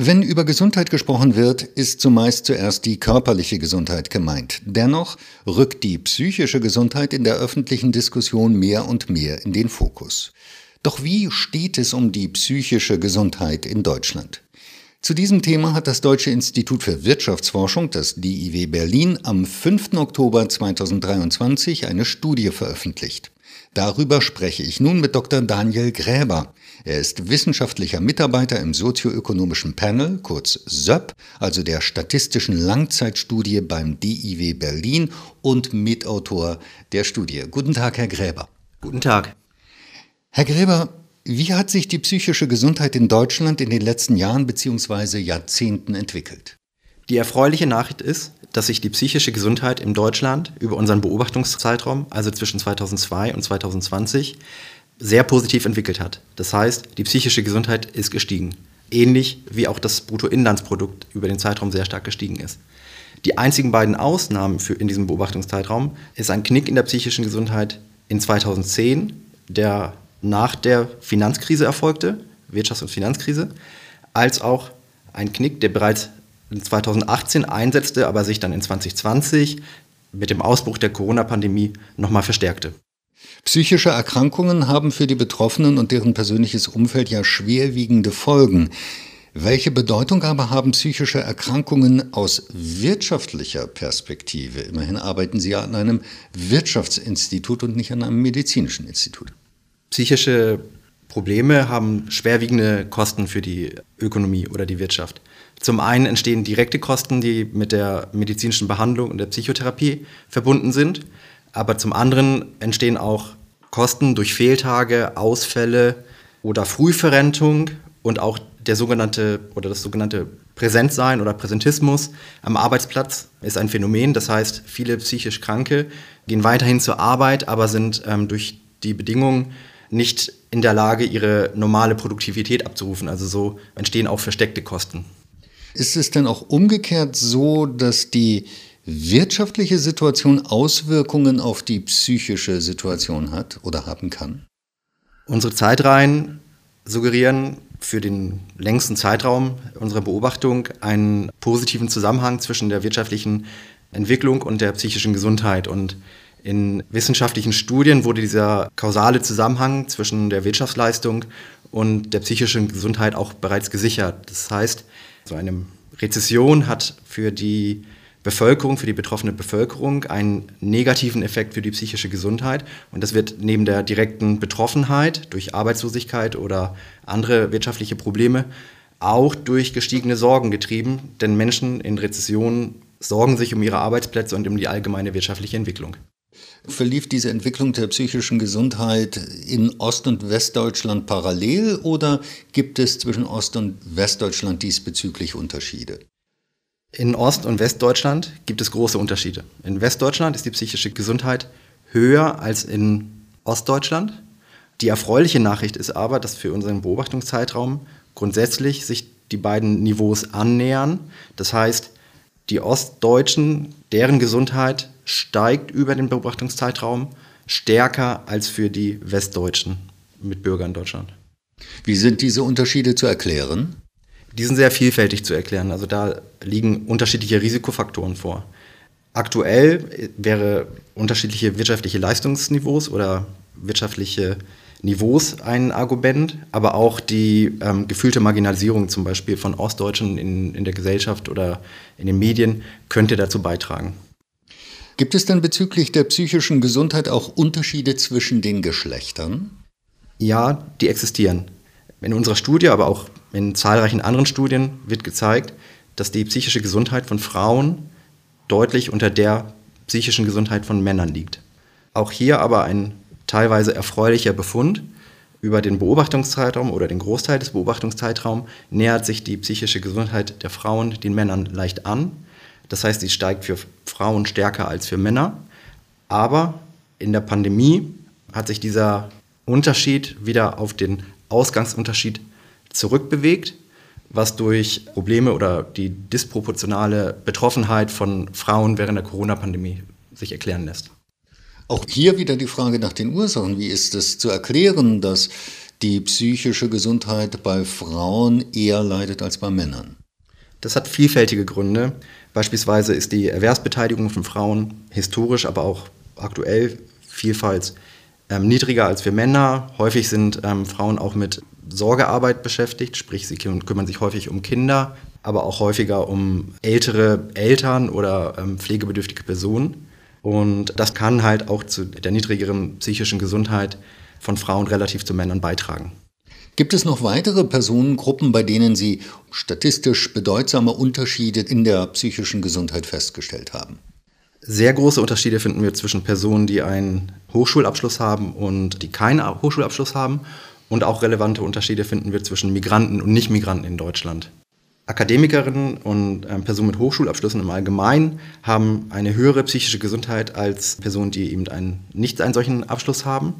Wenn über Gesundheit gesprochen wird, ist zumeist zuerst die körperliche Gesundheit gemeint. Dennoch rückt die psychische Gesundheit in der öffentlichen Diskussion mehr und mehr in den Fokus. Doch wie steht es um die psychische Gesundheit in Deutschland? Zu diesem Thema hat das Deutsche Institut für Wirtschaftsforschung, das DIW Berlin, am 5. Oktober 2023 eine Studie veröffentlicht. Darüber spreche ich nun mit Dr. Daniel Gräber. Er ist wissenschaftlicher Mitarbeiter im sozioökonomischen Panel, kurz SÖP, also der statistischen Langzeitstudie beim DIW Berlin und Mitautor der Studie. Guten Tag, Herr Gräber. Guten Tag. Herr Gräber, wie hat sich die psychische Gesundheit in Deutschland in den letzten Jahren bzw. Jahrzehnten entwickelt? Die erfreuliche Nachricht ist, dass sich die psychische Gesundheit in Deutschland über unseren Beobachtungszeitraum, also zwischen 2002 und 2020, sehr positiv entwickelt hat. Das heißt, die psychische Gesundheit ist gestiegen. Ähnlich wie auch das Bruttoinlandsprodukt über den Zeitraum sehr stark gestiegen ist. Die einzigen beiden Ausnahmen für in diesem Beobachtungszeitraum ist ein Knick in der psychischen Gesundheit in 2010, der nach der Finanzkrise erfolgte, Wirtschafts- und Finanzkrise, als auch ein Knick, der bereits 2018 einsetzte, aber sich dann in 2020 mit dem Ausbruch der Corona-Pandemie nochmal verstärkte. Psychische Erkrankungen haben für die Betroffenen und deren persönliches Umfeld ja schwerwiegende Folgen. Welche Bedeutung aber haben psychische Erkrankungen aus wirtschaftlicher Perspektive? Immerhin arbeiten Sie ja an einem Wirtschaftsinstitut und nicht an einem medizinischen Institut. Psychische Probleme haben schwerwiegende Kosten für die Ökonomie oder die Wirtschaft. Zum einen entstehen direkte Kosten, die mit der medizinischen Behandlung und der Psychotherapie verbunden sind, aber zum anderen entstehen auch Kosten durch Fehltage, Ausfälle oder Frühverrentung und auch der sogenannte oder das sogenannte Präsentsein oder Präsentismus am Arbeitsplatz ist ein Phänomen. Das heißt, viele psychisch Kranke gehen weiterhin zur Arbeit, aber sind ähm, durch die Bedingungen nicht in der Lage, ihre normale Produktivität abzurufen. Also so entstehen auch versteckte Kosten. Ist es denn auch umgekehrt so, dass die wirtschaftliche Situation Auswirkungen auf die psychische Situation hat oder haben kann? Unsere Zeitreihen suggerieren für den längsten Zeitraum unserer Beobachtung einen positiven Zusammenhang zwischen der wirtschaftlichen Entwicklung und der psychischen Gesundheit. Und in wissenschaftlichen Studien wurde dieser kausale Zusammenhang zwischen der Wirtschaftsleistung und der psychischen Gesundheit auch bereits gesichert. Das heißt, so eine Rezession hat für die Bevölkerung, für die betroffene Bevölkerung einen negativen Effekt für die psychische Gesundheit. Und das wird neben der direkten Betroffenheit durch Arbeitslosigkeit oder andere wirtschaftliche Probleme auch durch gestiegene Sorgen getrieben. Denn Menschen in Rezessionen sorgen sich um ihre Arbeitsplätze und um die allgemeine wirtschaftliche Entwicklung. Verlief diese Entwicklung der psychischen Gesundheit in Ost- und Westdeutschland parallel oder gibt es zwischen Ost- und Westdeutschland diesbezüglich Unterschiede? In Ost- und Westdeutschland gibt es große Unterschiede. In Westdeutschland ist die psychische Gesundheit höher als in Ostdeutschland. Die erfreuliche Nachricht ist aber, dass für unseren Beobachtungszeitraum grundsätzlich sich die beiden Niveaus annähern. Das heißt, die Ostdeutschen, deren Gesundheit steigt über den Beobachtungszeitraum stärker als für die Westdeutschen mit Bürgern in Deutschland. Wie sind diese Unterschiede zu erklären? Die sind sehr vielfältig zu erklären. Also da liegen unterschiedliche Risikofaktoren vor. Aktuell wäre unterschiedliche wirtschaftliche Leistungsniveaus oder wirtschaftliche Niveaus ein Argument, aber auch die ähm, gefühlte Marginalisierung zum Beispiel von Ostdeutschen in, in der Gesellschaft oder in den Medien könnte dazu beitragen. Gibt es denn bezüglich der psychischen Gesundheit auch Unterschiede zwischen den Geschlechtern? Ja, die existieren. In unserer Studie, aber auch in zahlreichen anderen Studien wird gezeigt, dass die psychische Gesundheit von Frauen deutlich unter der psychischen Gesundheit von Männern liegt. Auch hier aber ein teilweise erfreulicher Befund. Über den Beobachtungszeitraum oder den Großteil des Beobachtungszeitraums nähert sich die psychische Gesundheit der Frauen den Männern leicht an. Das heißt, sie steigt für Frauen stärker als für Männer. Aber in der Pandemie hat sich dieser Unterschied wieder auf den Ausgangsunterschied zurückbewegt, was durch Probleme oder die disproportionale Betroffenheit von Frauen während der Corona-Pandemie sich erklären lässt. Auch hier wieder die Frage nach den Ursachen. Wie ist es zu erklären, dass die psychische Gesundheit bei Frauen eher leidet als bei Männern? Das hat vielfältige Gründe. Beispielsweise ist die Erwerbsbeteiligung von Frauen historisch, aber auch aktuell vielfalt ähm, niedriger als für Männer. Häufig sind ähm, Frauen auch mit Sorgearbeit beschäftigt, sprich sie kümmern sich häufig um Kinder, aber auch häufiger um ältere Eltern oder ähm, pflegebedürftige Personen. Und das kann halt auch zu der niedrigeren psychischen Gesundheit von Frauen relativ zu Männern beitragen. Gibt es noch weitere Personengruppen, bei denen Sie statistisch bedeutsame Unterschiede in der psychischen Gesundheit festgestellt haben? Sehr große Unterschiede finden wir zwischen Personen, die einen Hochschulabschluss haben und die keinen Hochschulabschluss haben. Und auch relevante Unterschiede finden wir zwischen Migranten und Nichtmigranten in Deutschland. Akademikerinnen und äh, Personen mit Hochschulabschlüssen im Allgemeinen haben eine höhere psychische Gesundheit als Personen, die eben einen, nicht einen solchen Abschluss haben.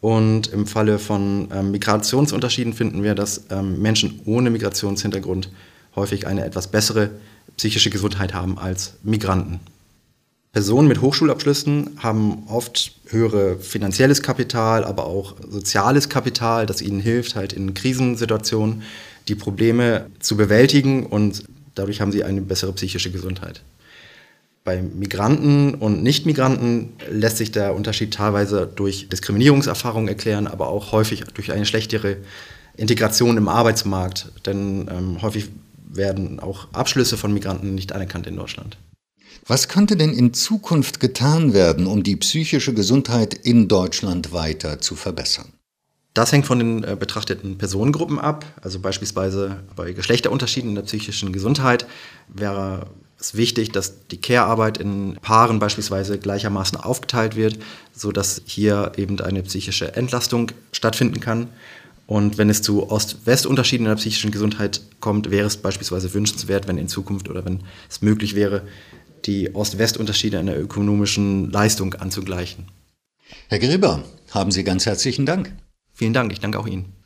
Und im Falle von ähm, Migrationsunterschieden finden wir, dass ähm, Menschen ohne Migrationshintergrund häufig eine etwas bessere psychische Gesundheit haben als Migranten. Personen mit Hochschulabschlüssen haben oft höhere finanzielles Kapital, aber auch soziales Kapital, das ihnen hilft, halt in Krisensituationen die Probleme zu bewältigen und dadurch haben sie eine bessere psychische Gesundheit. Bei Migranten und Nichtmigranten lässt sich der Unterschied teilweise durch Diskriminierungserfahrungen erklären, aber auch häufig durch eine schlechtere Integration im Arbeitsmarkt. Denn ähm, häufig werden auch Abschlüsse von Migranten nicht anerkannt in Deutschland. Was könnte denn in Zukunft getan werden, um die psychische Gesundheit in Deutschland weiter zu verbessern? Das hängt von den äh, betrachteten Personengruppen ab. Also beispielsweise bei Geschlechterunterschieden in der psychischen Gesundheit wäre es wichtig, dass die Care-Arbeit in Paaren beispielsweise gleichermaßen aufgeteilt wird, sodass hier eben eine psychische Entlastung stattfinden kann. Und wenn es zu Ost-West-Unterschieden in der psychischen Gesundheit kommt, wäre es beispielsweise wünschenswert, wenn in Zukunft oder wenn es möglich wäre, die Ost-West-Unterschiede in der ökonomischen Leistung anzugleichen. Herr Gräber, haben Sie ganz herzlichen Dank. Vielen Dank, ich danke auch Ihnen.